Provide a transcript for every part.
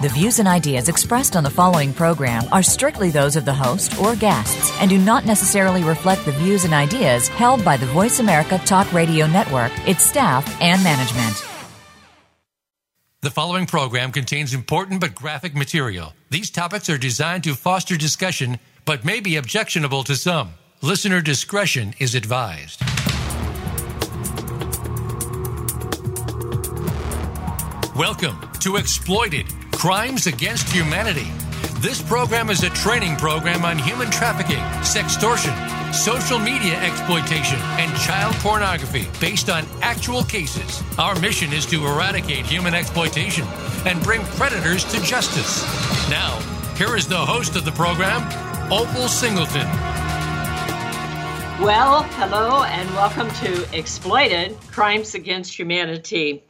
The views and ideas expressed on the following program are strictly those of the host or guests and do not necessarily reflect the views and ideas held by the Voice America Talk Radio Network, its staff, and management. The following program contains important but graphic material. These topics are designed to foster discussion but may be objectionable to some. Listener discretion is advised. Welcome to Exploited Crimes Against Humanity. This program is a training program on human trafficking, sextortion, social media exploitation, and child pornography based on actual cases. Our mission is to eradicate human exploitation and bring predators to justice. Now, here is the host of the program, Opal Singleton. Well, hello and welcome to Exploited Crimes Against Humanity.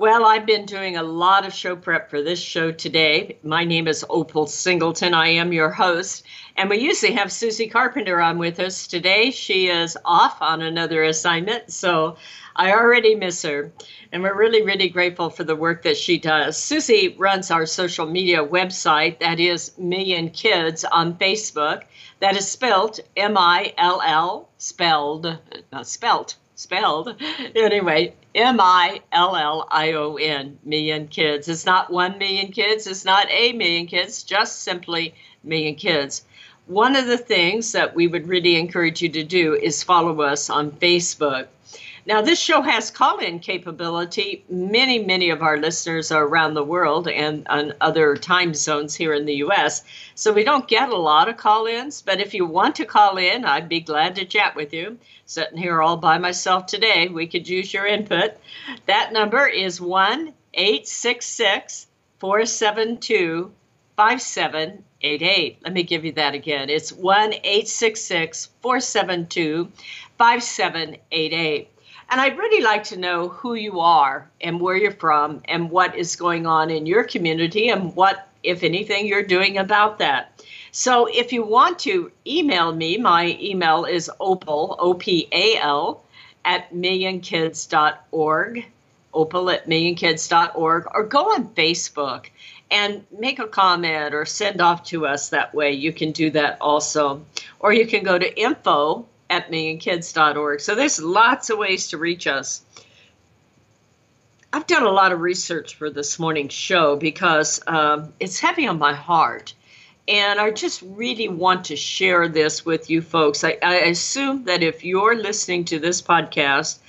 Well, I've been doing a lot of show prep for this show today. My name is Opal Singleton. I am your host. And we usually have Susie Carpenter on with us. Today, she is off on another assignment. So I already miss her. And we're really, really grateful for the work that she does. Susie runs our social media website, that is Million Kids on Facebook. That is spelled M I L L, spelled, not spelt, spelled. Anyway, M I L L I O N, million kids. It's not one million kids, it's not a million kids, just simply million kids. One of the things that we would really encourage you to do is follow us on Facebook. Now, this show has call in capability. Many, many of our listeners are around the world and on other time zones here in the U.S. So we don't get a lot of call ins. But if you want to call in, I'd be glad to chat with you. Sitting here all by myself today, we could use your input. That number is 1 866 472 5788. Let me give you that again. It's 1 866 472 5788. And I'd really like to know who you are and where you're from and what is going on in your community and what, if anything, you're doing about that. So if you want to email me, my email is opal, O P A L, at millionkids.org, opal at millionkids.org, or go on Facebook and make a comment or send off to us that way. You can do that also. Or you can go to info at millionkids.org. So there's lots of ways to reach us. I've done a lot of research for this morning's show because um, it's heavy on my heart. And I just really want to share this with you folks. I, I assume that if you're listening to this podcast,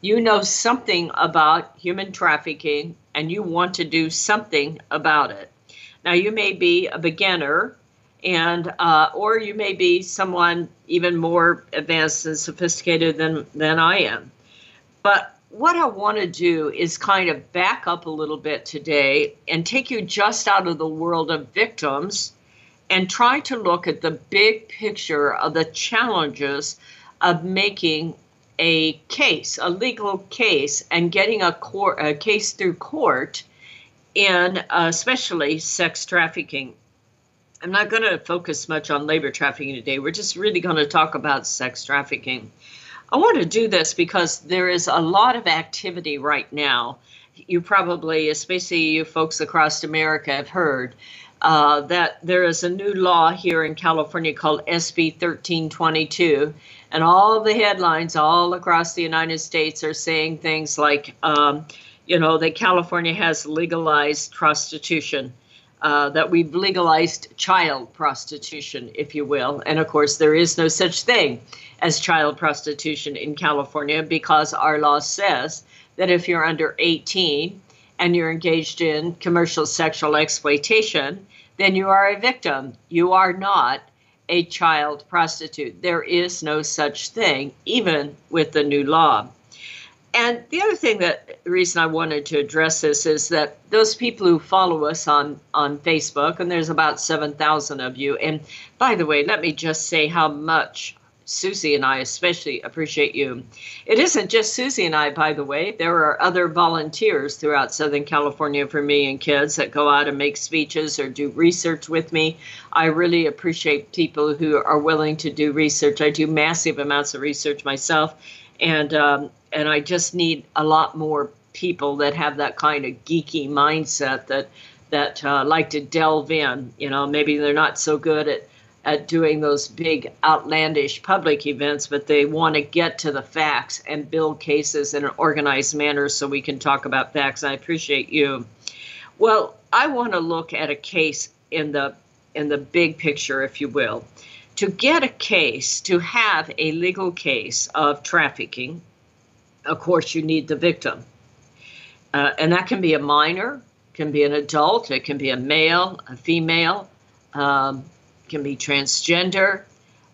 you know something about human trafficking and you want to do something about it. Now, you may be a beginner and uh, or you may be someone even more advanced and sophisticated than than I am. But what I want to do is kind of back up a little bit today and take you just out of the world of victims and try to look at the big picture of the challenges of making a case, a legal case, and getting a, court, a case through court in uh, especially sex trafficking. I'm not going to focus much on labor trafficking today. We're just really going to talk about sex trafficking. I want to do this because there is a lot of activity right now. You probably, especially you folks across America, have heard uh, that there is a new law here in California called SB 1322. And all the headlines all across the United States are saying things like, um, you know, that California has legalized prostitution uh, that we've legalized child prostitution, if you will. And of course, there is no such thing as child prostitution in California because our law says that if you're under 18 and you're engaged in commercial sexual exploitation, then you are a victim. You are not a child prostitute. There is no such thing, even with the new law. And the other thing that the reason I wanted to address this is that those people who follow us on on Facebook, and there's about seven thousand of you. And by the way, let me just say how much Susie and I especially appreciate you. It isn't just Susie and I, by the way. There are other volunteers throughout Southern California for Million Kids that go out and make speeches or do research with me. I really appreciate people who are willing to do research. I do massive amounts of research myself, and um, and I just need a lot more people that have that kind of geeky mindset that that uh, like to delve in. You know, maybe they're not so good at at doing those big outlandish public events, but they want to get to the facts and build cases in an organized manner so we can talk about facts. I appreciate you. Well, I want to look at a case in the in the big picture, if you will. To get a case, to have a legal case of trafficking, of course, you need the victim. Uh, and that can be a minor, can be an adult, it can be a male, a female. Um, can be transgender.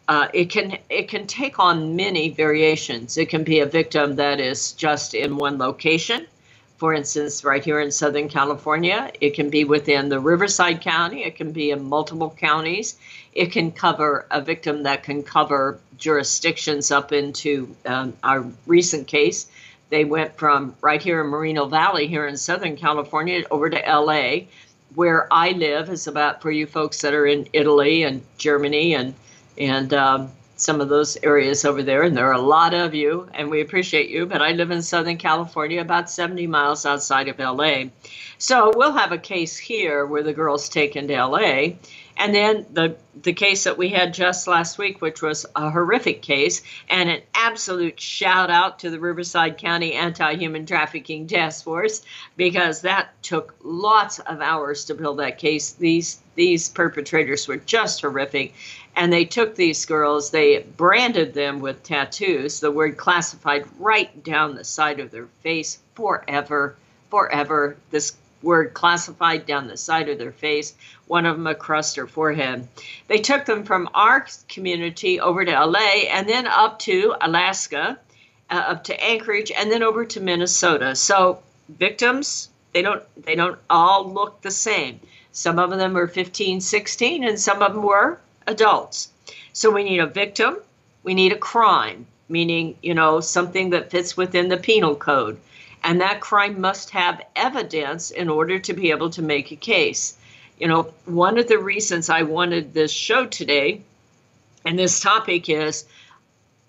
Uh, it can it can take on many variations. It can be a victim that is just in one location. For instance, right here in Southern California, it can be within the Riverside County. It can be in multiple counties. It can cover a victim that can cover jurisdictions up into um, our recent case. They went from right here in Moreno Valley, here in Southern California, over to LA where I live is about for you folks that are in Italy and Germany and and um, some of those areas over there, and there are a lot of you, and we appreciate you. But I live in Southern California, about 70 miles outside of LA. So we'll have a case here where the girl's taken to LA, and then the the case that we had just last week, which was a horrific case, and an absolute shout out to the Riverside County Anti-Human Trafficking Task Force because that took lots of hours to build that case. These these perpetrators were just horrific, and they took these girls, they branded them with tattoos, the word classified right down the side of their face forever, forever. This word classified down the side of their face, one of them across their forehead. They took them from our community over to LA and then up to Alaska, uh, up to Anchorage, and then over to Minnesota. So victims, they don't they don't all look the same. Some of them were 15, 16, and some of them were adults. So we need a victim, we need a crime, meaning, you know, something that fits within the penal code and that crime must have evidence in order to be able to make a case. You know, one of the reasons I wanted this show today, and this topic is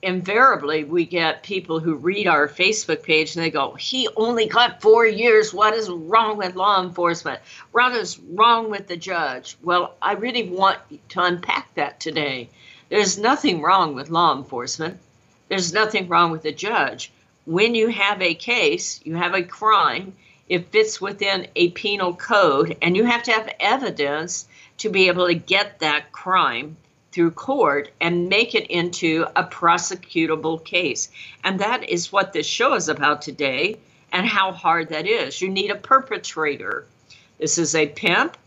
invariably we get people who read our Facebook page and they go, he only got four years. What is wrong with law enforcement? What is wrong with the judge? Well, I really want to unpack that today. There's nothing wrong with law enforcement. There's nothing wrong with the judge when you have a case, you have a crime, it fits within a penal code, and you have to have evidence to be able to get that crime through court and make it into a prosecutable case. And that is what this show is about today and how hard that is. You need a perpetrator. This is a pimp,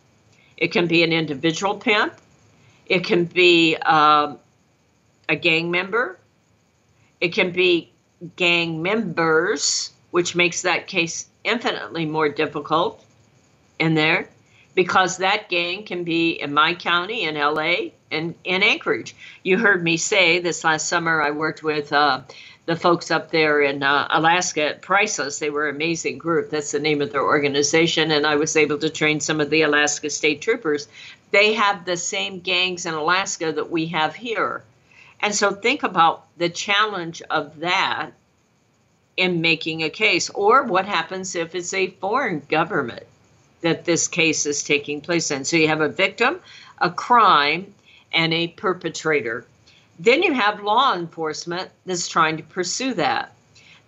it can be an individual pimp, it can be um, a gang member, it can be gang members, which makes that case infinitely more difficult in there because that gang can be in my county, in LA, and in Anchorage. You heard me say this last summer, I worked with uh, the folks up there in uh, Alaska at Priceless. They were an amazing group. That's the name of their organization. And I was able to train some of the Alaska State Troopers. They have the same gangs in Alaska that we have here. And so think about the challenge of that in making a case, or what happens if it's a foreign government that this case is taking place in. So you have a victim, a crime, and a perpetrator. Then you have law enforcement that's trying to pursue that.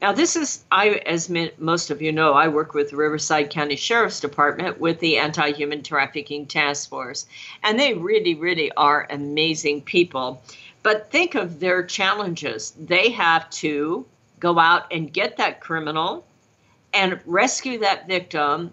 Now, this is, I, as most of you know, I work with the Riverside County Sheriff's Department with the Anti Human Trafficking Task Force. And they really, really are amazing people. But think of their challenges. They have to go out and get that criminal and rescue that victim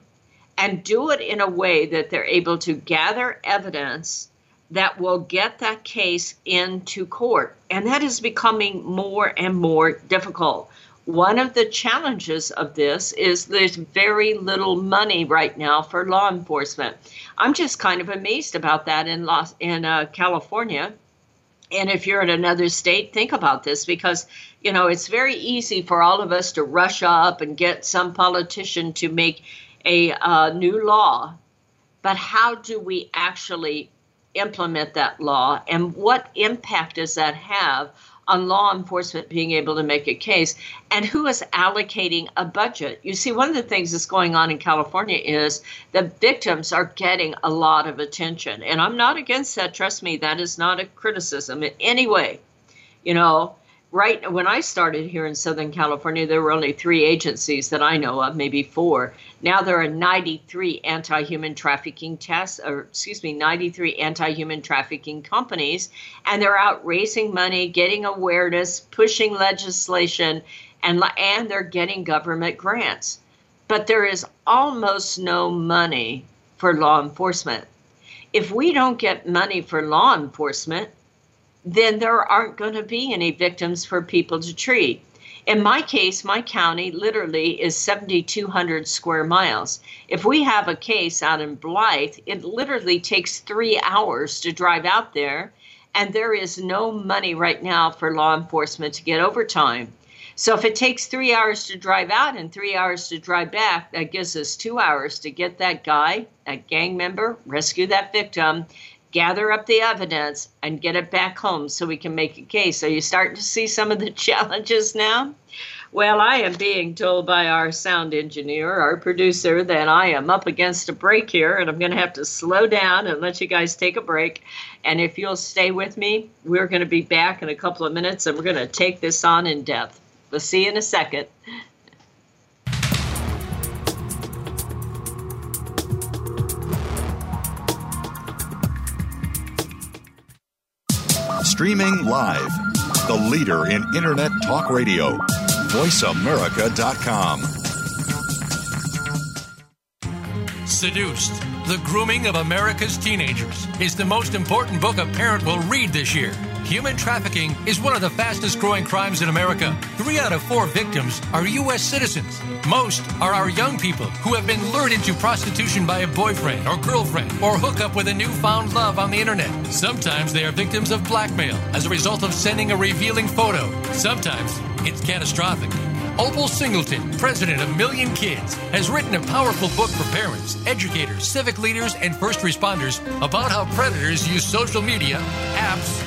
and do it in a way that they're able to gather evidence that will get that case into court. And that is becoming more and more difficult. One of the challenges of this is there's very little money right now for law enforcement. I'm just kind of amazed about that in Los in uh, California and if you're in another state, think about this because, you know, it's very easy for all of us to rush up and get some politician to make a uh, new law. But how do we actually implement that law? And what impact does that have on law enforcement being able to make a case and who is allocating a budget. You see, one of the things that's going on in California is the victims are getting a lot of attention. And I'm not against that. Trust me, that is not a criticism in any way. You know, right when I started here in Southern California, there were only three agencies that I know of, maybe four. Now there are 93 anti human trafficking tests, or excuse me, 93 anti human trafficking companies, and they're out raising money, getting awareness, pushing legislation, and, and they're getting government grants. But there is almost no money for law enforcement. If we don't get money for law enforcement, then there aren't going to be any victims for people to treat. In my case, my county literally is 7,200 square miles. If we have a case out in Blythe, it literally takes three hours to drive out there, and there is no money right now for law enforcement to get overtime. So if it takes three hours to drive out and three hours to drive back, that gives us two hours to get that guy, that gang member, rescue that victim, gather up the evidence and get it back home so we can make a case. Are you starting to see some of the challenges now? Well, I am being told by our sound engineer, our producer, that I am up against a break here and I'm going to have to slow down and let you guys take a break. And if you'll stay with me, we're going to be back in a couple of minutes and we're going to take this on in depth. We'll see you in a second. Streaming live. The leader in Internet talk radio. VoiceAmerica.com. Seduced The Grooming of America's Teenagers is the most important book a parent will read this year. Human trafficking is one of the fastest growing crimes in America. Three out of four victims are U.S. citizens. Most are our young people who have been lured into prostitution by a boyfriend or girlfriend or hook up with a newfound love on the internet. Sometimes they are victims of blackmail as a result of sending a revealing photo. Sometimes it's catastrophic. Opal Singleton, president of Million Kids, has written a powerful book for parents, educators, civic leaders, and first responders about how predators use social media, apps,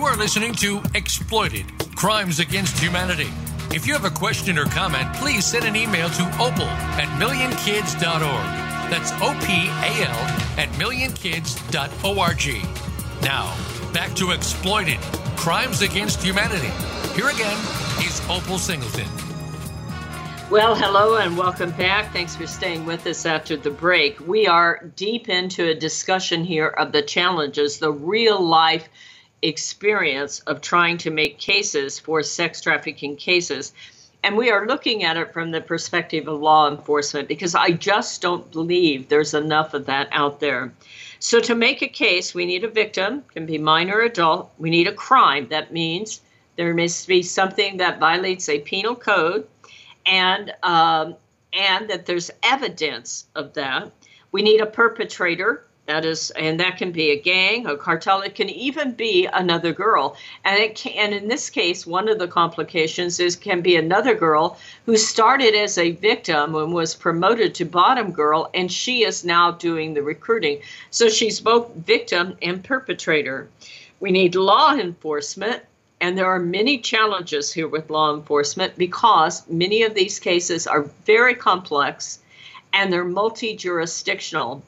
You are listening to Exploited Crimes Against Humanity. If you have a question or comment, please send an email to opal at millionkids.org. That's O P A L at millionkids.org. Now, back to Exploited Crimes Against Humanity. Here again is Opal Singleton. Well, hello and welcome back. Thanks for staying with us after the break. We are deep into a discussion here of the challenges, the real life experience of trying to make cases for sex trafficking cases. And we are looking at it from the perspective of law enforcement because I just don't believe there's enough of that out there. So, to make a case, we need a victim, can be minor or adult. We need a crime. That means there must be something that violates a penal code and, um, and that there's evidence of that. We need a perpetrator, that is, and that can be a gang, a cartel. It can even be another girl. And it can, and in this case, one of the complications is can be another girl who started as a victim and was promoted to bottom girl, and she is now doing the recruiting. So she's both victim and perpetrator. We need law enforcement. And there are many challenges here with law enforcement because many of these cases are very complex and they're multi jurisdictional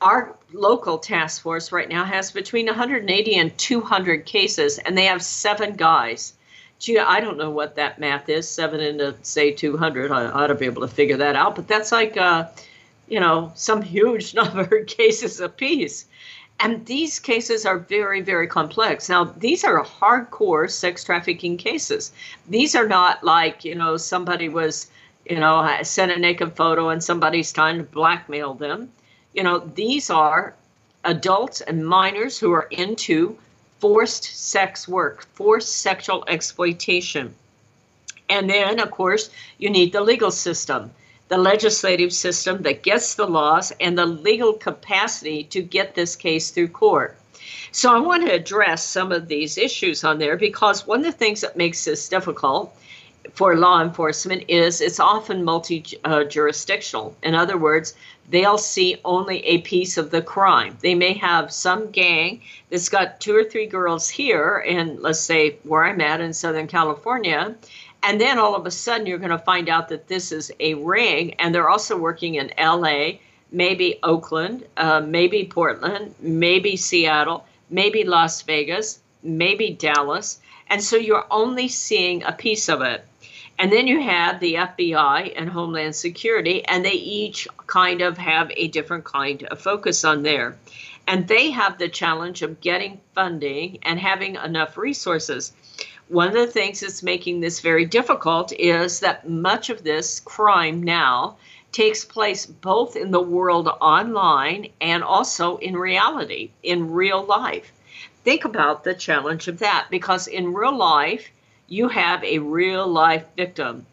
our local task force right now has between 180 and 200 cases, and they have seven guys. Gee, I don't know what that math is. Seven into say 200. I ought to be able to figure that out. But that's like uh, you know, some huge number of cases apiece. And these cases are very, very complex. Now, these are hardcore sex trafficking cases. These are not like, you know, somebody was, you know, sent a naked photo and somebody's trying to blackmail them. You know, these are adults and minors who are into forced sex work, forced sexual exploitation. And then, of course, you need the legal system the legislative system that gets the laws and the legal capacity to get this case through court. So I want to address some of these issues on there because one of the things that makes this difficult for law enforcement is it's often multi uh, jurisdictional. In other words, they'll see only a piece of the crime. They may have some gang that's got two or three girls here, and let's say where I'm at in Southern California, and then all of a sudden, you're going to find out that this is a ring, and they're also working in LA, maybe Oakland, uh, maybe Portland, maybe Seattle, maybe Las Vegas, maybe Dallas. And so you're only seeing a piece of it. And then you have the FBI and Homeland Security, and they each kind of have a different kind of focus on there. And they have the challenge of getting funding and having enough resources. One of the things that's making this very difficult is that much of this crime now takes place both in the world online and also in reality, in real life. Think about the challenge of that because in real life, you have a real life victim.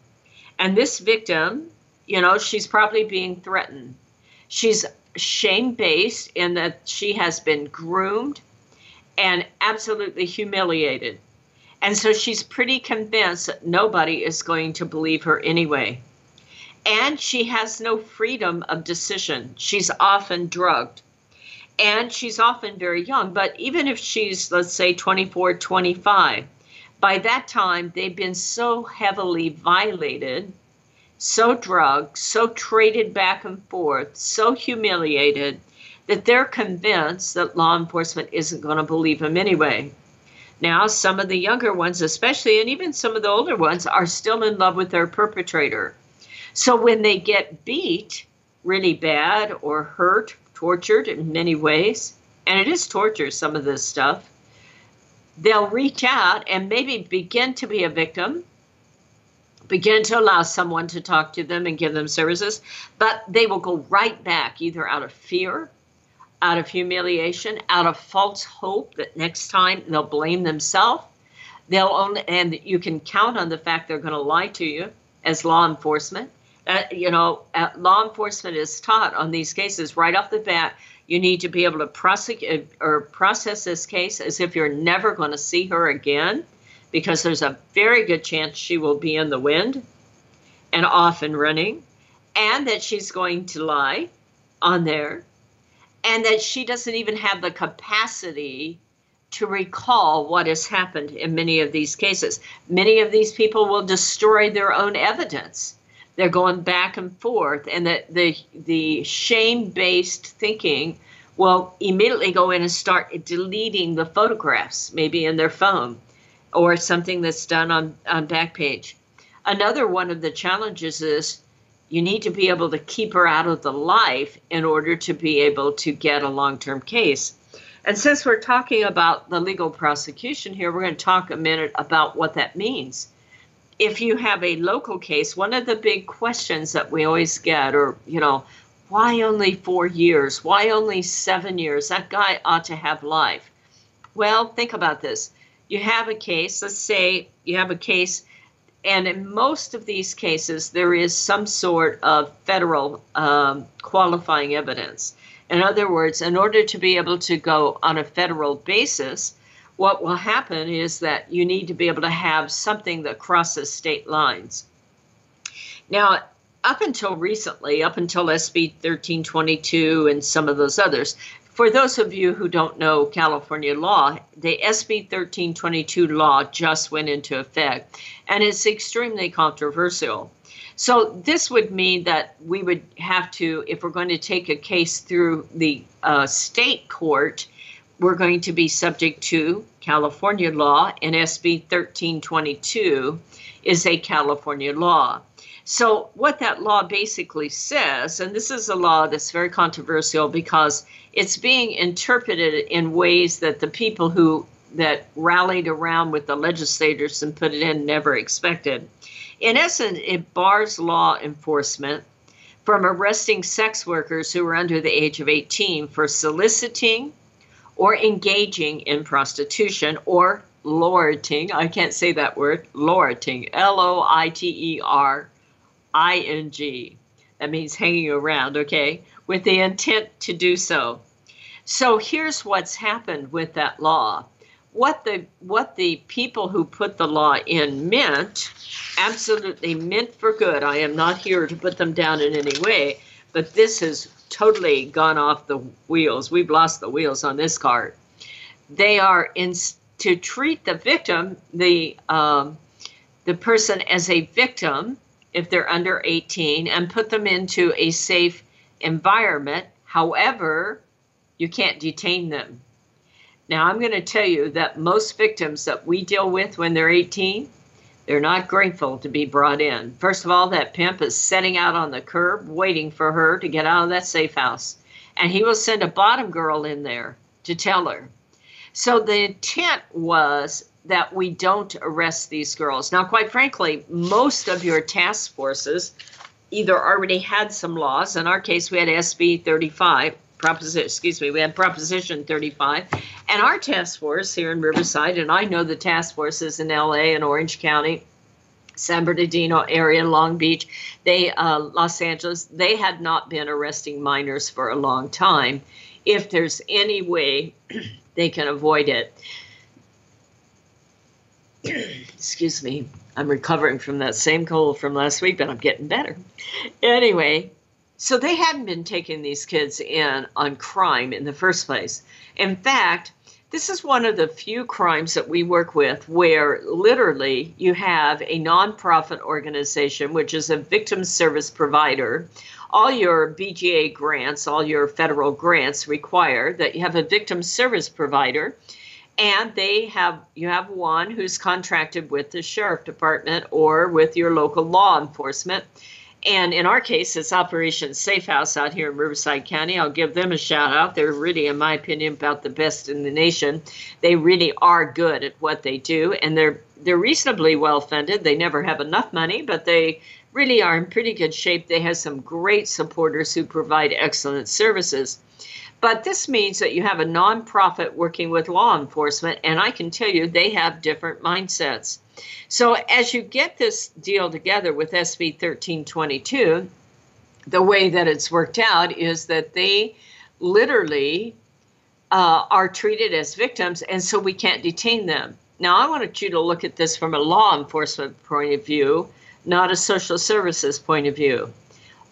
And this victim, you know, she's probably being threatened. She's shame based in that she has been groomed and absolutely humiliated. And so she's pretty convinced that nobody is going to believe her anyway. And she has no freedom of decision. She's often drugged. And she's often very young. But even if she's, let's say, 24, 25, by that time, they've been so heavily violated, so drugged, so traded back and forth, so humiliated that they're convinced that law enforcement isn't going to believe them anyway. Now, some of the younger ones, especially, and even some of the older ones, are still in love with their perpetrator. So when they get beat really bad or hurt, tortured in many ways, and it is torture, some of this stuff, they'll reach out and maybe begin to be a victim, begin to allow someone to talk to them and give them services, but they will go right back either out of fear out of humiliation, out of false hope that next time they'll blame themselves. They'll only, and you can count on the fact they're going to lie to you as law enforcement. Uh, you know, uh, law enforcement is taught on these cases right off the bat. You need to be able to prosecute uh, or process this case as if you're never going to see her again, because there's a very good chance she will be in the wind and off and running, and that she's going to lie on there and that she doesn't even have the capacity to recall what has happened in many of these cases. Many of these people will destroy their own evidence. They're going back and forth, and the the, the shame based thinking will immediately go in and start deleting the photographs, maybe in their phone, or something that's done on on Backpage. Another one of the challenges is you need to be able to keep her out of the life in order to be able to get a long term case. And since we're talking about the legal prosecution here, we're going to talk a minute about what that means. If you have a local case, one of the big questions that we always get, or, you know, why only four years? Why only seven years? That guy ought to have life. Well, think about this. You have a case, let's say you have a case and in most of these cases, there is some sort of federal um, qualifying evidence. In other words, in order to be able to go on a federal basis, what will happen is that you need to be able to have something that crosses state lines. Now, up until recently, up until SB 1322 and some of those others, for those of you who don't know California law, the SB 1322 law just went into effect and it's extremely controversial. So, this would mean that we would have to, if we're going to take a case through the uh, state court, we're going to be subject to California law, and SB 1322 is a California law. So, what that law basically says, and this is a law that's very controversial because it's being interpreted in ways that the people who that rallied around with the legislators and put it in never expected. In essence, it bars law enforcement from arresting sex workers who are under the age of 18 for soliciting or engaging in prostitution or lorting. I can't say that word, lorting, L O I T E R ing. That means hanging around, okay, with the intent to do so. So here's what's happened with that law. What the what the people who put the law in meant, absolutely meant for good. I am not here to put them down in any way, but this has totally gone off the wheels. We've lost the wheels on this cart. They are in to treat the victim, the um, the person as a victim if they're under 18 and put them into a safe environment. However, you can't detain them. Now, I'm going to tell you that most victims that we deal with when they're 18, they're not grateful to be brought in. First of all, that pimp is setting out on the curb waiting for her to get out of that safe house. And he will send a bottom girl in there to tell her. So the intent was that we don't arrest these girls. Now, quite frankly, most of your task forces either already had some laws. In our case, we had SB 35, proposition, excuse me, we had Proposition 35, and our task force here in Riverside, and I know the task forces in LA and Orange County, San Bernardino area, Long Beach, they, uh, Los Angeles, they had not been arresting minors for a long time. If there's any way they can avoid it. excuse me, I'm recovering from that same cold from last week, but I'm getting better. Anyway, so they hadn't been taking these kids in on crime in the first place. In fact, this is one of the few crimes that we work with where literally you have a nonprofit organization, which is a victim service provider. All your BGA grants, all your federal grants require that you have a victim service provider and they have you have one who's contracted with the sheriff department or with your local law enforcement and in our case it's operation safe house out here in riverside county. I'll give them a shout out. They're really in my opinion about the best in the nation. They really are good at what they do and they're they're reasonably well funded they never have enough money but they really are in pretty good shape. They have some great supporters who provide excellent services. But this means that you have a nonprofit working with law enforcement, and I can tell you they have different mindsets. So as you get this deal together with SB 1322, the way that it's worked out is that they literally uh, are treated as victims, and so we can't detain them. Now, I wanted you to look at this from a law enforcement point of view, not a social services point of view.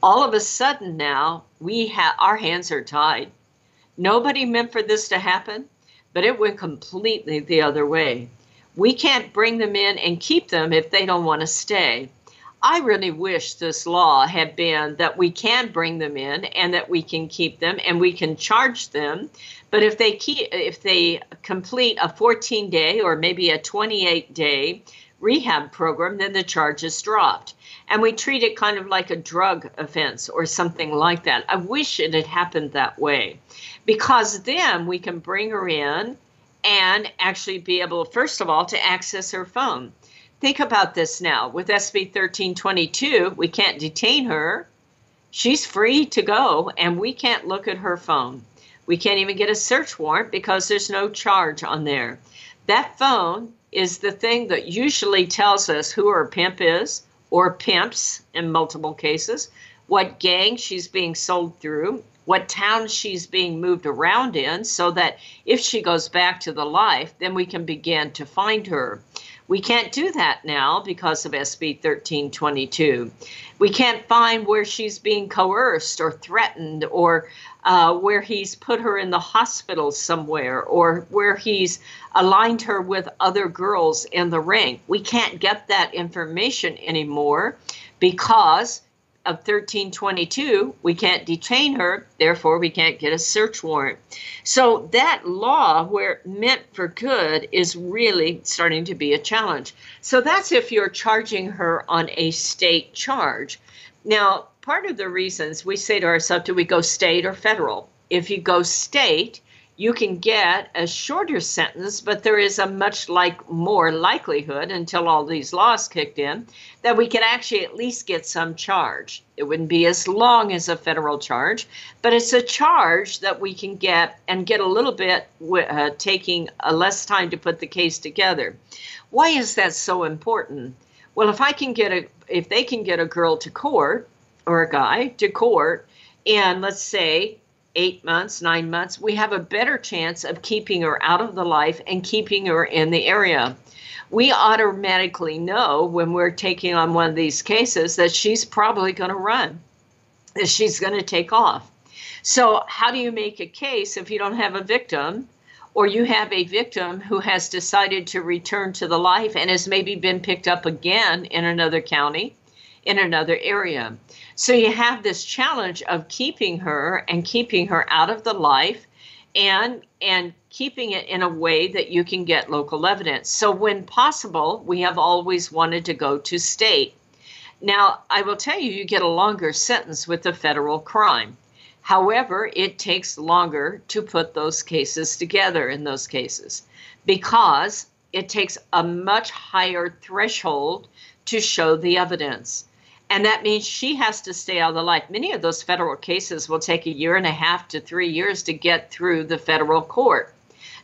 All of a sudden now, we have our hands are tied Nobody meant for this to happen, but it went completely the other way. We can't bring them in and keep them if they don't want to stay. I really wish this law had been that we can bring them in and that we can keep them and we can charge them. But if they keep if they complete a 14 day or maybe a 28 day rehab program, then the charge is dropped. And we treat it kind of like a drug offense or something like that. I wish it had happened that way because then we can bring her in and actually be able, first of all, to access her phone. Think about this now. With SB 1322, we can't detain her. She's free to go, and we can't look at her phone. We can't even get a search warrant because there's no charge on there. That phone is the thing that usually tells us who her pimp is, or pimps in multiple cases, what gang she's being sold through, what town she's being moved around in, so that if she goes back to the life, then we can begin to find her. We can't do that now because of SB 1322. We can't find where she's being coerced or threatened or uh, where he's put her in the hospital somewhere or where he's aligned her with other girls in the ring. We can't get that information anymore because of 1322, we can't detain her, therefore, we can't get a search warrant. So, that law, where meant for good, is really starting to be a challenge. So, that's if you're charging her on a state charge. Now, part of the reasons we say to ourselves, do we go state or federal? If you go state, you can get a shorter sentence, but there is a much like more likelihood until all these laws kicked in that we could actually at least get some charge. It wouldn't be as long as a federal charge, but it's a charge that we can get and get a little bit uh, taking a less time to put the case together. Why is that so important? Well, if I can get a if they can get a girl to court or a guy to court and let's say eight months, nine months, we have a better chance of keeping her out of the life and keeping her in the area. We automatically know when we're taking on one of these cases that she's probably going to run, that she's going to take off. So, how do you make a case if you don't have a victim? Or you have a victim who has decided to return to the life and has maybe been picked up again in another county, in another area. So you have this challenge of keeping her and keeping her out of the life and and keeping it in a way that you can get local evidence. So when possible, we have always wanted to go to state. Now, I will tell you you get a longer sentence with a federal crime. However, it takes longer to put those cases together in those cases because it takes a much higher threshold to show the evidence. And that means she has to stay out of the life. Many of those federal cases will take a year and a half to three years to get through the federal court.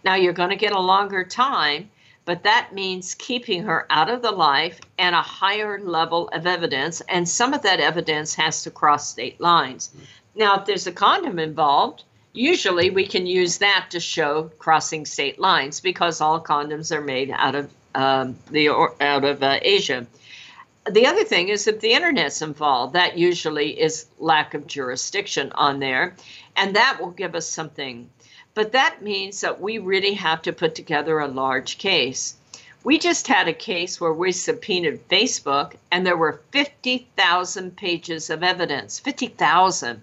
Now, you're going to get a longer time, but that means keeping her out of the life and a higher level of evidence. And some of that evidence has to cross state lines. Now, if there's a condom involved, usually we can use that to show crossing state lines because all condoms are made out of um, the out of uh, Asia the other thing is if the internet's involved, that usually is lack of jurisdiction on there, and that will give us something. But that means that we really have to put together a large case. We just had a case where we subpoenaed Facebook, and there were 50,000 pages of evidence. 50,000.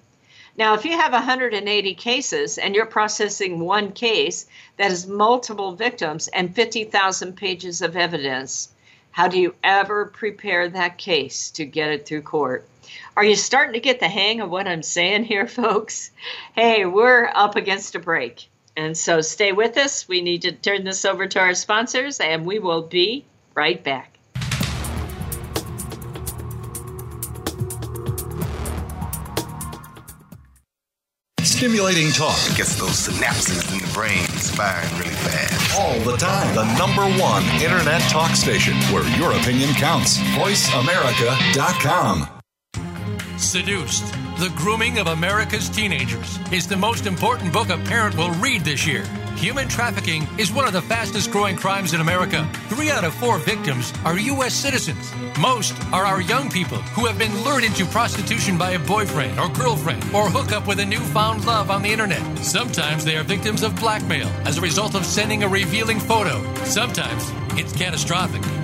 Now, if you have 180 cases and you're processing one case that has multiple victims and 50,000 pages of evidence, how do you ever prepare that case to get it through court? Are you starting to get the hang of what I'm saying here, folks? Hey, we're up against a break. And so stay with us. We need to turn this over to our sponsors, and we will be right back. Stimulating talk. It gets those synapses in the brain firing really fast. All the time. The number one internet talk station where your opinion counts. VoiceAmerica.com. Seduced The Grooming of America's Teenagers is the most important book a parent will read this year. Human trafficking is one of the fastest growing crimes in America. Three out of four victims are U.S. citizens. Most are our young people who have been lured into prostitution by a boyfriend or girlfriend or hook up with a newfound love on the internet. Sometimes they are victims of blackmail as a result of sending a revealing photo. Sometimes it's catastrophic.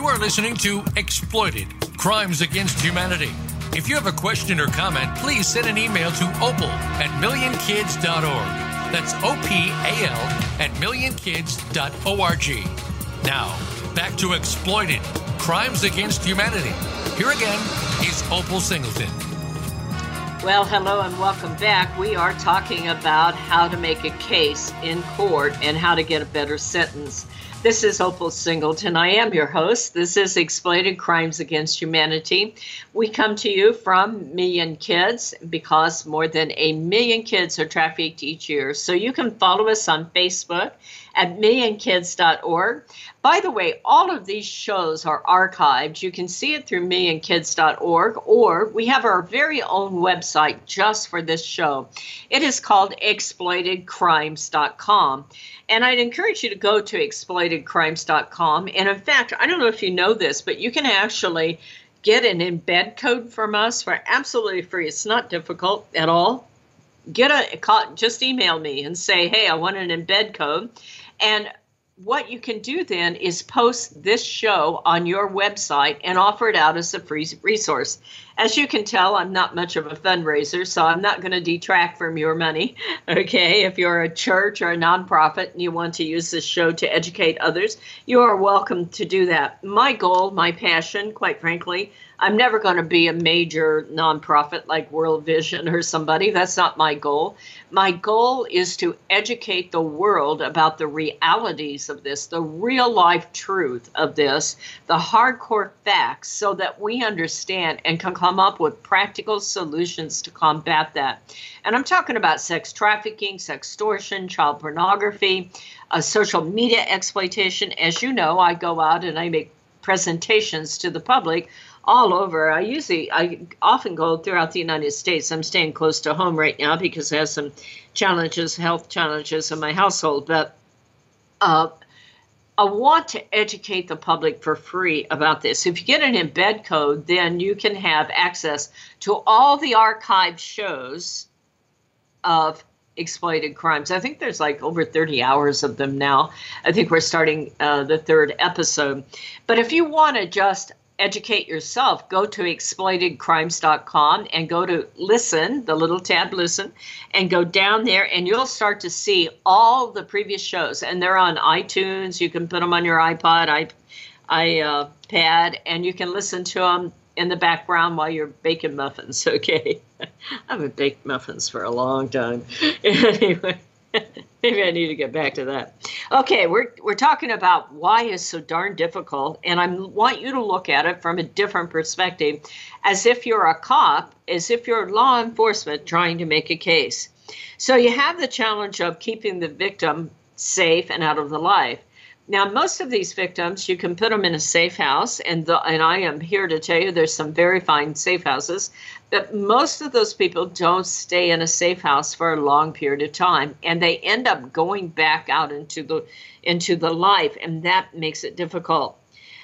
You are listening to Exploited Crimes Against Humanity. If you have a question or comment, please send an email to opal at millionkids.org. That's O P A L at millionkids.org. Now, back to Exploited Crimes Against Humanity. Here again is Opal Singleton. Well, hello and welcome back. We are talking about how to make a case in court and how to get a better sentence. This is Opal Singleton. I am your host. This is Exploited Crimes Against Humanity. We come to you from Million Kids because more than a million kids are trafficked each year. So you can follow us on Facebook at millionkids.org. By the way, all of these shows are archived. You can see it through millionkids.org, or we have our very own website just for this show. It is called exploitedcrimes.com. And I'd encourage you to go to exploitedcrimes.com. And in fact, I don't know if you know this, but you can actually get an embed code from us for absolutely free. It's not difficult at all. Get a call, just email me and say, "Hey, I want an embed code." And what you can do then is post this show on your website and offer it out as a free resource. As you can tell, I'm not much of a fundraiser, so I'm not going to detract from your money. Okay, if you're a church or a nonprofit and you want to use this show to educate others, you are welcome to do that. My goal, my passion, quite frankly, I'm never going to be a major nonprofit like World Vision or somebody. That's not my goal. My goal is to educate the world about the realities of this, the real life truth of this, the hardcore facts, so that we understand and can come up with practical solutions to combat that. And I'm talking about sex trafficking, sex extortion, child pornography, uh, social media exploitation. As you know, I go out and I make presentations to the public all over. I usually, I often go throughout the United States. I'm staying close to home right now because I have some challenges, health challenges in my household. But uh, I want to educate the public for free about this. If you get an embed code, then you can have access to all the archived shows of exploited crimes. I think there's like over 30 hours of them now. I think we're starting uh, the third episode. But if you want to just educate yourself, go to exploitedcrimes.com and go to listen, the little tab listen, and go down there and you'll start to see all the previous shows. And they're on iTunes. You can put them on your iPod, iPad, uh, and you can listen to them in the background while you're baking muffins. Okay. I haven't baked muffins for a long time. anyway. Maybe I need to get back to that. Okay, we're we're talking about why is so darn difficult, and I want you to look at it from a different perspective, as if you're a cop, as if you're law enforcement trying to make a case. So you have the challenge of keeping the victim safe and out of the life. Now, most of these victims, you can put them in a safe house, and the, and I am here to tell you there's some very fine safe houses. But most of those people don't stay in a safe house for a long period of time, and they end up going back out into the into the life, and that makes it difficult.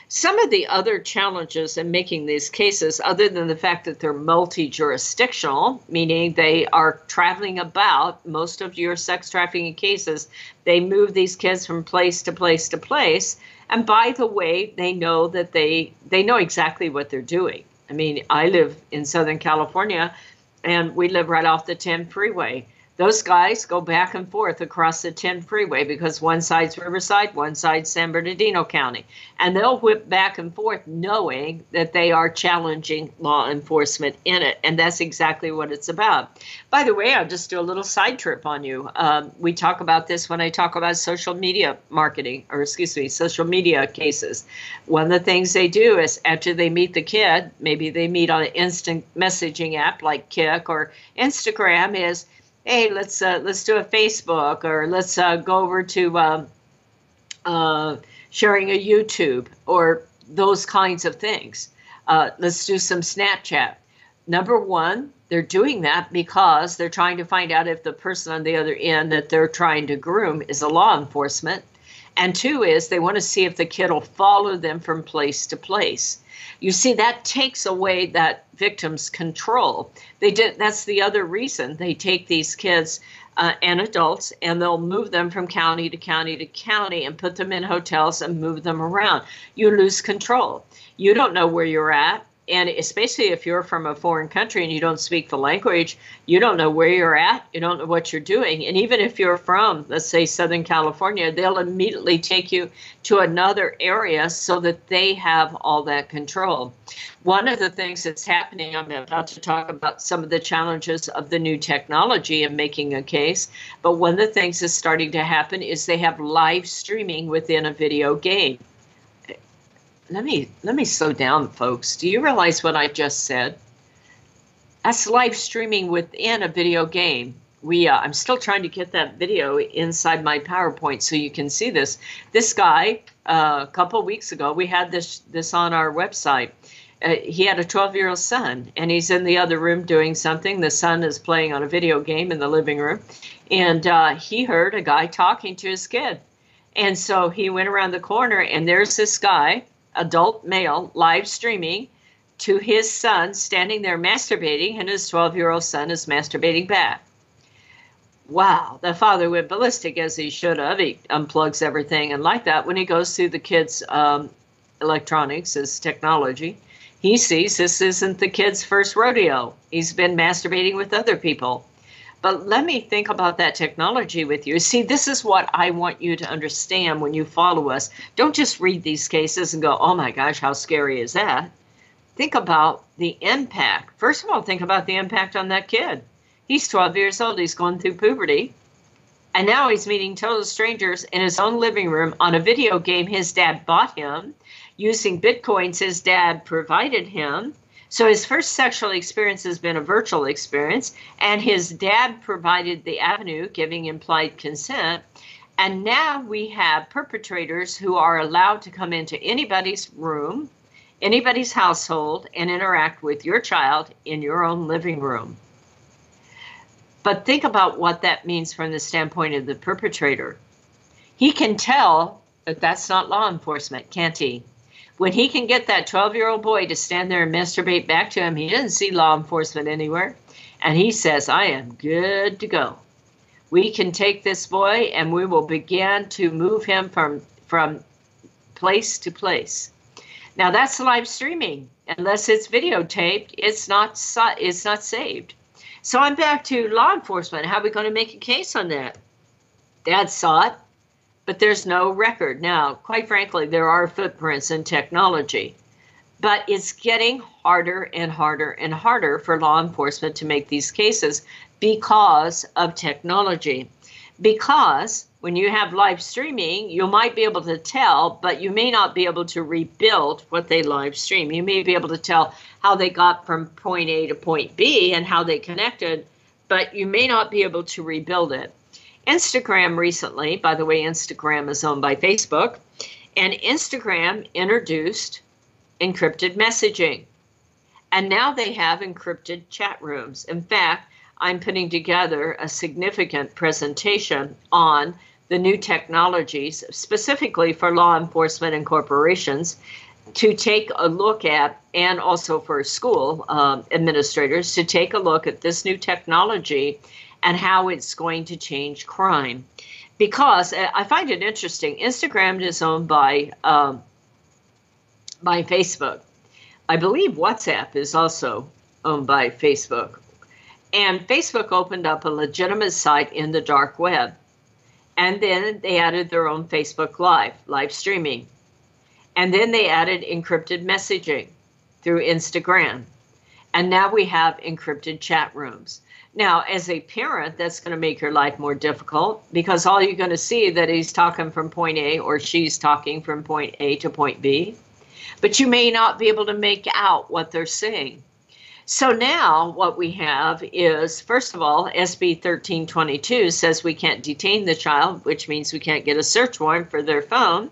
Some of the other challenges in making these cases, other than the fact that they're multi jurisdictional, meaning they are traveling about, most of your sex trafficking cases, they move these kids from place to place to place. And by the way, they know that they they know exactly what they're doing. I mean, I live in Southern California and we live right off the 10 freeway those guys go back and forth across the 10 freeway because one side's Riverside, one side's San Bernardino County. And they'll whip back and forth knowing that they are challenging law enforcement in it. And that's exactly what it's about. By the way, I'll just do a little side trip on you. Um, we talk about this when I talk about social media marketing, or excuse me, social media cases. One of the things they do is after they meet the kid, maybe they meet on an instant messaging app like Kik or Instagram, is hey, let's uh, let's do a Facebook or let's uh, go over to uh, uh, sharing a YouTube or those kinds of things. Uh, let's do some Snapchat. Number one, they're doing that because they're trying to find out if the person on the other end that they're trying to groom is a law enforcement. And two is they want to see if the kid will follow them from place to place. You see, that takes away that victim's control. They did. That's the other reason they take these kids uh, and adults and they'll move them from county to county to county and put them in hotels and move them around. You lose control. You don't know where you're at. And especially if you're from a foreign country and you don't speak the language, you don't know where you're at, you don't know what you're doing. And even if you're from, let's say, Southern California, they'll immediately take you to another area so that they have all that control. One of the things that's happening, I'm about to talk about some of the challenges of the new technology of making a case, but one of the things that's starting to happen is they have live streaming within a video game let me let me slow down folks. Do you realize what i just said? That's live streaming within a video game. We uh, i'm still trying to get that video inside my powerpoint so you can see this. This guy uh, a couple weeks ago we had this this on our website. Uh, he had a 12 year old son and he's in the other room doing something. The son is playing on a video game in the living room. And uh, he heard a guy talking to his kid. And so he went around the corner and there's this guy adult male live streaming to his son standing there masturbating, and his 12 year old son is masturbating back. Wow, the father went ballistic as he should have. He unplugs everything, and like that, when he goes through the kid's um, electronics, his technology, he sees this isn't the kid's first rodeo. He's been masturbating with other people. But let me think about that technology with you. See, this is what I want you to understand when you follow us. Don't just read these cases and go, oh my gosh, how scary is that? Think about the impact. First of all, think about the impact on that kid. He's 12 years old, he's going through puberty. And now he's meeting total strangers in his own living room on a video game his dad bought him, using bitcoins his dad provided him so his first sexual experience has been a virtual experience, and his dad provided the avenue, giving implied consent. And now we have perpetrators who are allowed to come into anybody's room, anybody's household, and interact with your child in your own living room. But think about what that means from the standpoint of the perpetrator. He can tell that that's not law enforcement, can't he? When he can get that 12 year old boy to stand there and masturbate back to him, he doesn't see law enforcement anywhere. And he says, I am good to go. We can take this boy and we will begin to move him from, from place to place. Now that's live streaming. Unless it's videotaped, it's not it's not saved. So I'm back to law enforcement. How are we going to make a case on that? Dad saw it but there's no record. Now, quite frankly, there are footprints in technology, but it's getting harder and harder and harder for law enforcement to make these cases because of technology. Because when you have live streaming, you might be able to tell, but you may not be able to rebuild what they live stream. You may be able to tell how they got from point A to point B and how they connected, but you may not be able to rebuild it. Instagram recently, by the way, Instagram is owned by Facebook, and Instagram introduced encrypted messaging. And now they have encrypted chat rooms. In fact, I'm putting together a significant presentation on the new technologies, specifically for law enforcement and corporations, to take a look at, and also for school um, administrators to take a look at this new technology and how it's going to change crime. Because uh, I find it interesting, Instagram is owned by um, by Facebook. I believe WhatsApp is also owned by Facebook. And Facebook opened up a legitimate site in the dark web. And then they added their own Facebook Live, live streaming. And then they added encrypted messaging through Instagram. And now we have encrypted chat rooms. Now, as a parent, that's going to make your life more difficult because all you're going to see that he's talking from point A or she's talking from point A to point B, but you may not be able to make out what they're saying. So now what we have is, first of all, SB 1322 says we can't detain the child, which means we can't get a search warrant for their phone.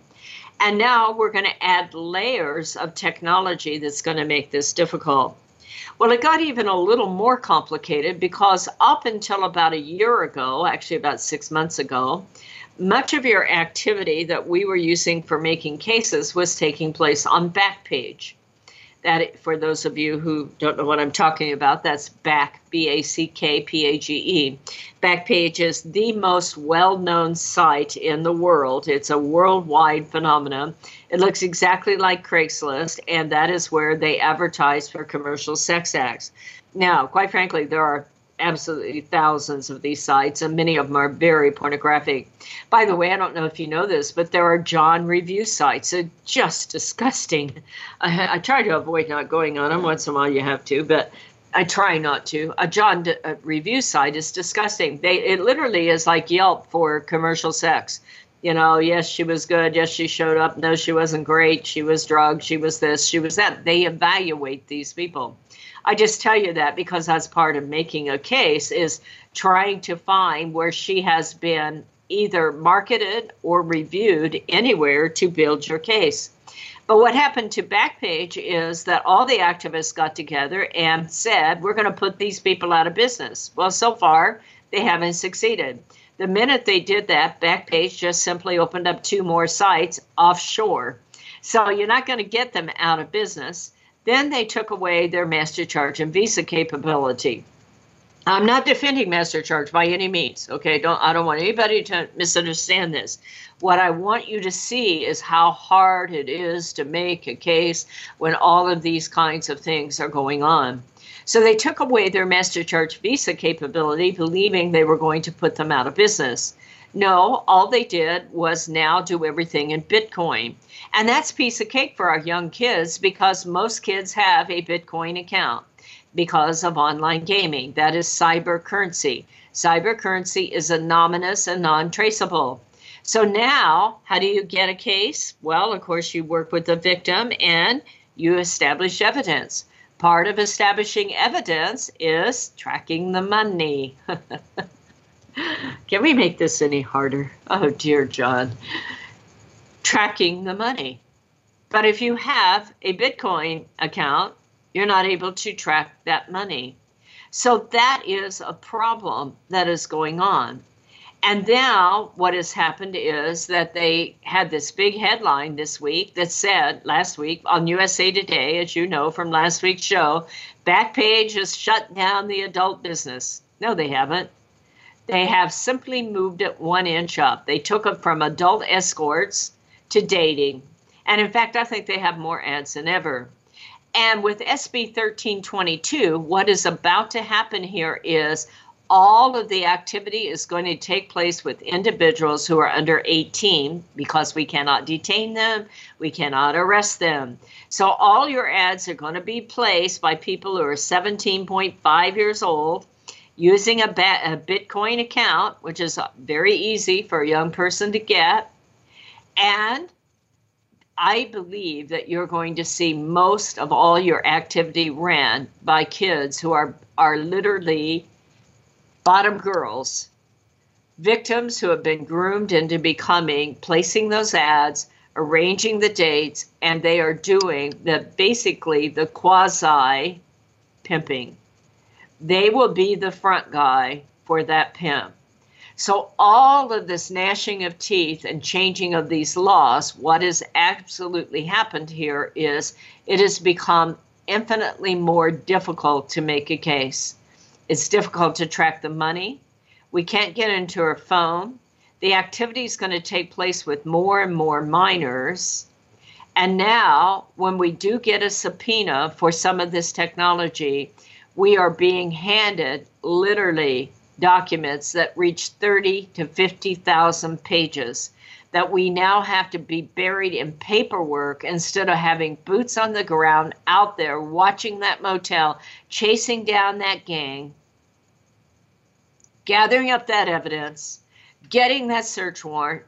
And now we're going to add layers of technology that's going to make this difficult. Well, it got even a little more complicated because up until about a year ago, actually about six months ago, much of your activity that we were using for making cases was taking place on Backpage. That, for those of you who don't know what I'm talking about, that's Back, B A C K P A G E. Backpage is the most well known site in the world. It's a worldwide phenomenon. It looks exactly like Craigslist, and that is where they advertise for commercial sex acts. Now, quite frankly, there are absolutely thousands of these sites, and many of them are very pornographic. By the way, I don't know if you know this, but there are John review sites. They're just disgusting. I, I try to avoid not going on them. Once in a while, you have to, but I try not to. A John a review site is disgusting. They it literally is like Yelp for commercial sex. You know, yes, she was good. Yes, she showed up. No, she wasn't great. She was drugged. She was this. She was that. They evaluate these people. I just tell you that because that's part of making a case is trying to find where she has been either marketed or reviewed anywhere to build your case. But what happened to Backpage is that all the activists got together and said, we're going to put these people out of business. Well, so far, they haven't succeeded. The minute they did that, Backpage just simply opened up two more sites offshore. So you're not going to get them out of business. Then they took away their MasterCharge and Visa capability. I'm not defending MasterCharge by any means. Okay, don't I don't want anybody to misunderstand this. What I want you to see is how hard it is to make a case when all of these kinds of things are going on. So they took away their MasterCharge Visa capability, believing they were going to put them out of business. No, all they did was now do everything in Bitcoin. And that's piece of cake for our young kids because most kids have a Bitcoin account because of online gaming. That is cyber currency. Cyber currency is anonymous and non traceable. So now, how do you get a case? Well, of course, you work with the victim and you establish evidence. Part of establishing evidence is tracking the money. Can we make this any harder? Oh, dear John. Tracking the money. But if you have a Bitcoin account, you're not able to track that money. So that is a problem that is going on. And now what has happened is that they had this big headline this week that said last week on USA Today, as you know from last week's show, Backpage has shut down the adult business. No, they haven't. They have simply moved it one inch up. They took it from adult escorts to dating. And in fact, I think they have more ads than ever. And with SB 1322, what is about to happen here is all of the activity is going to take place with individuals who are under 18 because we cannot detain them, we cannot arrest them. So all your ads are going to be placed by people who are 17.5 years old using a, Bitcoin account, which is very easy for a young person to get. And I believe that you're going to see most of all your activity ran by kids who are, are literally bottom girls, victims who have been groomed into becoming, placing those ads, arranging the dates, and they are doing the basically the quasi pimping they will be the front guy for that pimp. So, all of this gnashing of teeth and changing of these laws, what has absolutely happened here is it has become infinitely more difficult to make a case. It's difficult to track the money. We can't get into her phone. The activity is going to take place with more and more minors. And now, when we do get a subpoena for some of this technology, we are being handed literally documents that reach 30 to 50,000 pages that we now have to be buried in paperwork instead of having boots on the ground out there watching that motel, chasing down that gang, gathering up that evidence, getting that search warrant,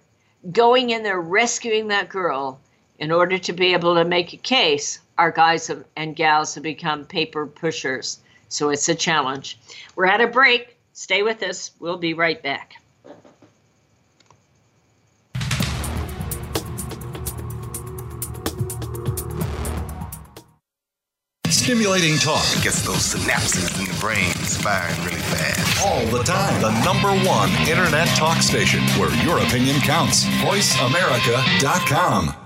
going in there, rescuing that girl in order to be able to make a case. Our guys and gals have become paper pushers. So it's a challenge. We're at a break. Stay with us. We'll be right back. Stimulating talk It gets those synapses in the brain firing really fast. all the time. The number one internet talk station where your opinion counts. VoiceAmerica.com.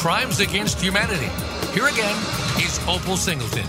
Crimes Against Humanity. Here again is Opal Singleton.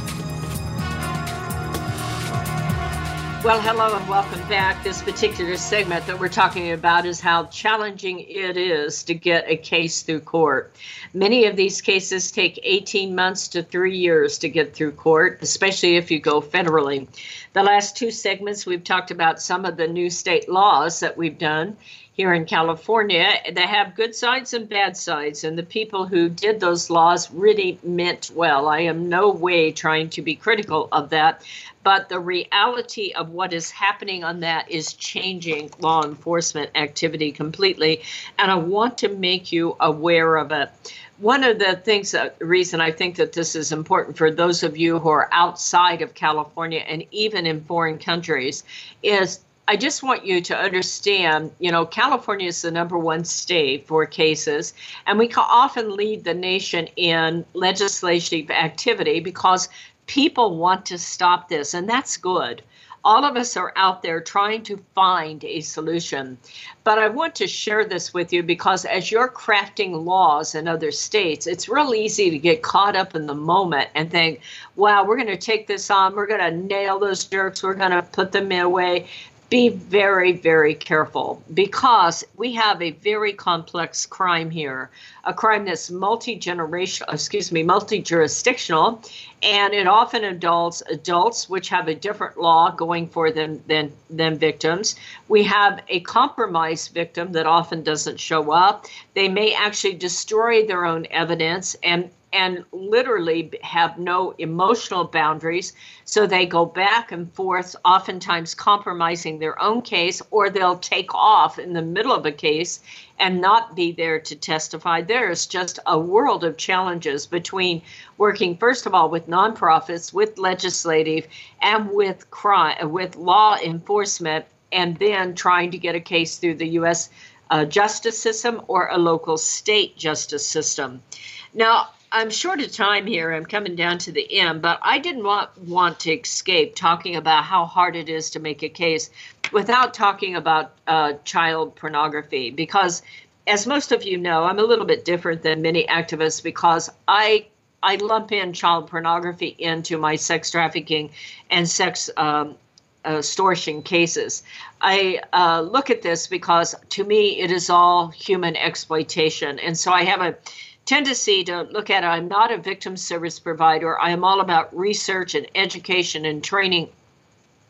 Well, hello and welcome back. This particular segment that we're talking about is how challenging it is to get a case through court. Many of these cases take 18 months to three years to get through court, especially if you go federally. The last two segments, we've talked about some of the new state laws that we've done here in California. They have good sides and bad sides, and the people who did those laws really meant well. I am no way trying to be critical of that, but the reality of what is happening on that is changing law enforcement activity completely, and I want to make you aware of it one of the things that the reason I think that this is important for those of you who are outside of California and even in foreign countries is I just want you to understand, you know, California is the number one state for cases, and we often lead the nation in legislative activity because people want to stop this, and that's good. All of us are out there trying to find a solution. But I want to share this with you because as you're crafting laws in other states, it's real easy to get caught up in the moment and think, wow, we're going to take this on. We're going to nail those jerks. We're going to put them away be very, very careful because we have a very complex crime here, a crime that's multi-generational, excuse me, multi-jurisdictional, and it often adults adults which have a different law going for them than than victims. We have a compromised victim that often doesn't show up. They may actually destroy their own evidence and and literally have no emotional boundaries. So they go back and forth, oftentimes compromising their own case, or they'll take off in the middle of a case and not be there to testify. There's just a world of challenges between working, first of all, with nonprofits, with legislative, and with crime, with law enforcement, and then trying to get a case through the U.S. Uh, justice system or a local state justice system. Now, I'm short of time here. I'm coming down to the end, but I didn't want want to escape talking about how hard it is to make a case without talking about uh, child pornography because, as most of you know, I'm a little bit different than many activists because I I lump in child pornography into my sex trafficking and sex um, extortion cases. I uh, look at this because to me it is all human exploitation, and so I have a tendency to look at I'm not a victim service provider. I am all about research and education and training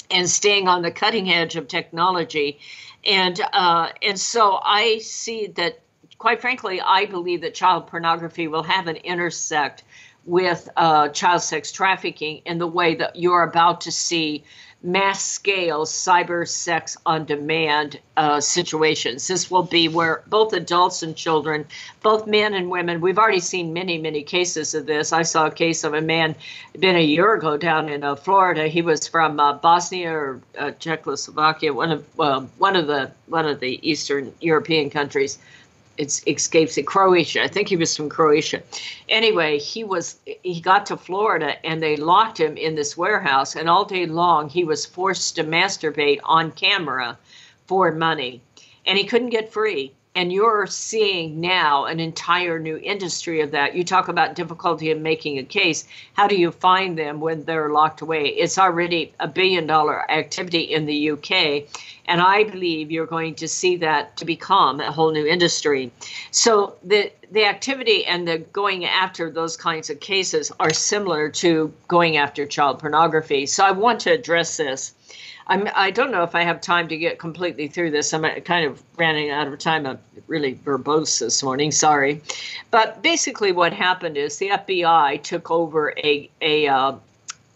and staying on the cutting edge of technology. And uh, and so I see that, quite frankly, I believe that child pornography will have an intersect with uh, child sex trafficking in the way that you're about to see mass scale cyber sex on demand uh, situations. This will be where both adults and children, both men and women, we've already seen many, many cases of this. I saw a case of a man, been a year ago down in uh, Florida. He was from uh, Bosnia or uh, Czechoslovakia, one of one of the one of the Eastern European countries it escapes it. Croatia. I think he was from croatia. Anyway he was he got to florida and they locked him in this warehouse and all day long he was forced to masturbate on camera for money. And he couldn't get free and you're seeing now an entire new industry of that. You talk about difficulty in making a case. How do you find them when they're locked away? It's already a billion dollar activity in the UK. And I believe you're going to see that to become a whole new industry. So the the activity and the going after those kinds of cases are similar to going after child pornography. So I want to address this. I'm, I don't know if I have time to get completely through this. I'm kind of running out of time. I'm really verbose this morning. Sorry. But basically, what happened is the FBI took over a, a, uh,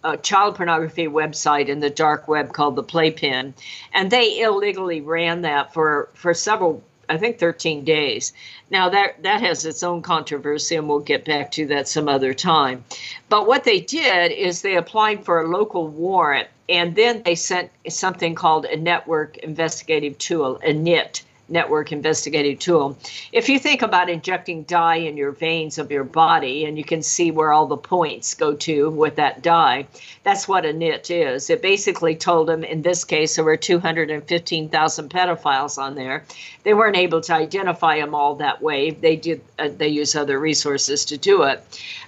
a child pornography website in the dark web called the Playpen, and they illegally ran that for, for several I think 13 days. Now that that has its own controversy, and we'll get back to that some other time. But what they did is they applied for a local warrant and then they sent something called a network investigative tool, a NIT network investigative tool. If you think about injecting dye in your veins of your body and you can see where all the points go to with that dye, that's what a NIT is. It basically told them in this case there were 215,000 pedophiles on there. They weren't able to identify them all that way. They did uh, they use other resources to do it.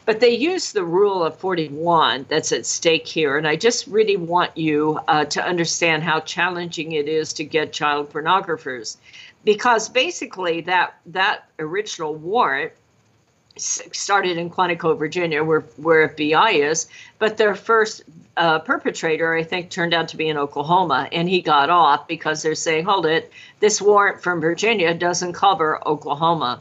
But they use the rule of 41 that's at stake here. And I just really want you uh, to understand how challenging it is to get child pornographers. Because basically, that, that original warrant started in Quantico, Virginia, where, where FBI is, but their first uh, perpetrator, I think, turned out to be in Oklahoma, and he got off because they're saying, hold it, this warrant from Virginia doesn't cover Oklahoma.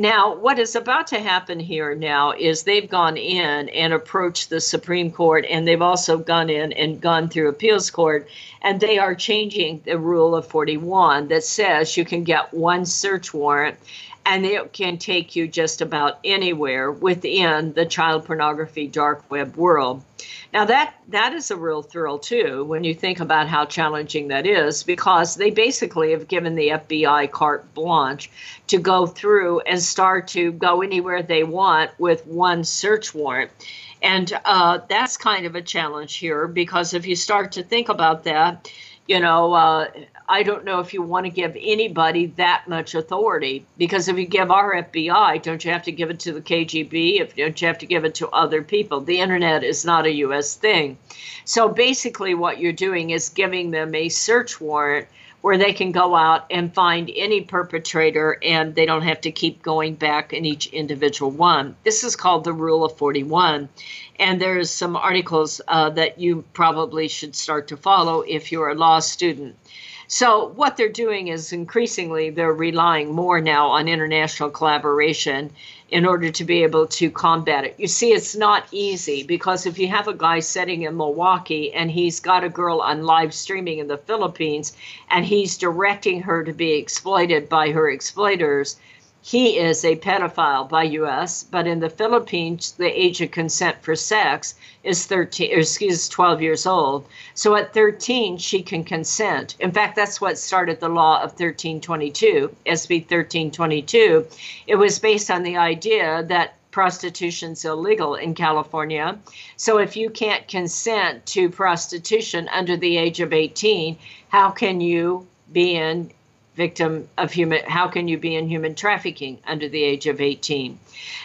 Now, what is about to happen here now is they've gone in and approached the Supreme Court, and they've also gone in and gone through appeals court, and they are changing the rule of 41 that says you can get one search warrant and it can take you just about anywhere within the child pornography dark web world. Now that that is a real thrill too when you think about how challenging that is because they basically have given the FBI carte blanche to go through and start to go anywhere they want with one search warrant. And uh, that's kind of a challenge here because if you start to think about that, you know, uh, I don't know if you want to give anybody that much authority because if you give our FBI, don't you have to give it to the KGB? If don't you have to give it to other people? The internet is not a U.S. thing, so basically, what you're doing is giving them a search warrant where they can go out and find any perpetrator and they don't have to keep going back in each individual one. This is called the Rule of 41. And there's some articles uh, that you probably should start to follow if you're a law student. So, what they're doing is increasingly they're relying more now on international collaboration in order to be able to combat it. You see, it's not easy because if you have a guy sitting in Milwaukee and he's got a girl on live streaming in the Philippines and he's directing her to be exploited by her exploiters, he is a pedophile by US, but in the Philippines, the age of consent for sex is 13, or excuse 12 years old. So at 13, she can consent. In fact, that's what started the law of 1322, SB 1322. It was based on the idea that prostitution's illegal in California. So if you can't consent to prostitution under the age of 18, how can you be in victim of human how can you be in human trafficking under the age of 18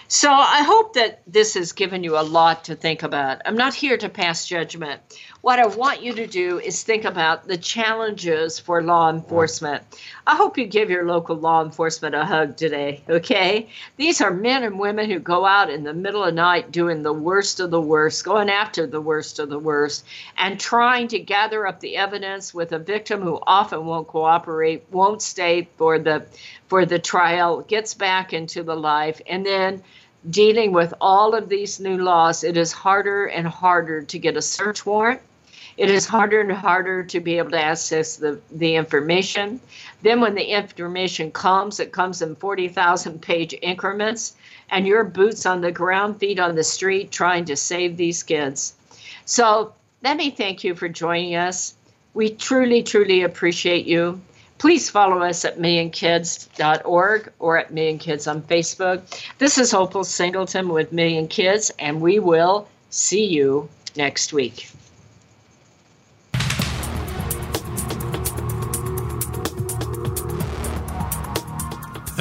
so i hope that this has given you a lot to think about. I'm not here to pass judgment what I want you to do is think about the challenges for law enforcement. I hope you give your local law enforcement a hug today, okay? These are men and women who go out in the middle of the night doing the worst of the worst, going after the worst of the worst, and trying to gather up the evidence with a victim who often won't cooperate, won't stay for the for the trial, gets back into the life, and then dealing with all of these new laws, it is harder and harder to get a search warrant It is harder and harder to be able to access the, the information. Then, when the information comes, it comes in 40,000 page increments, and your boots on the ground, feet on the street, trying to save these kids. So, let me thank you for joining us. We truly, truly appreciate you. Please follow us at millionkids.org or at Million Kids on Facebook. This is Opal Singleton with Million Kids, and we will see you next week.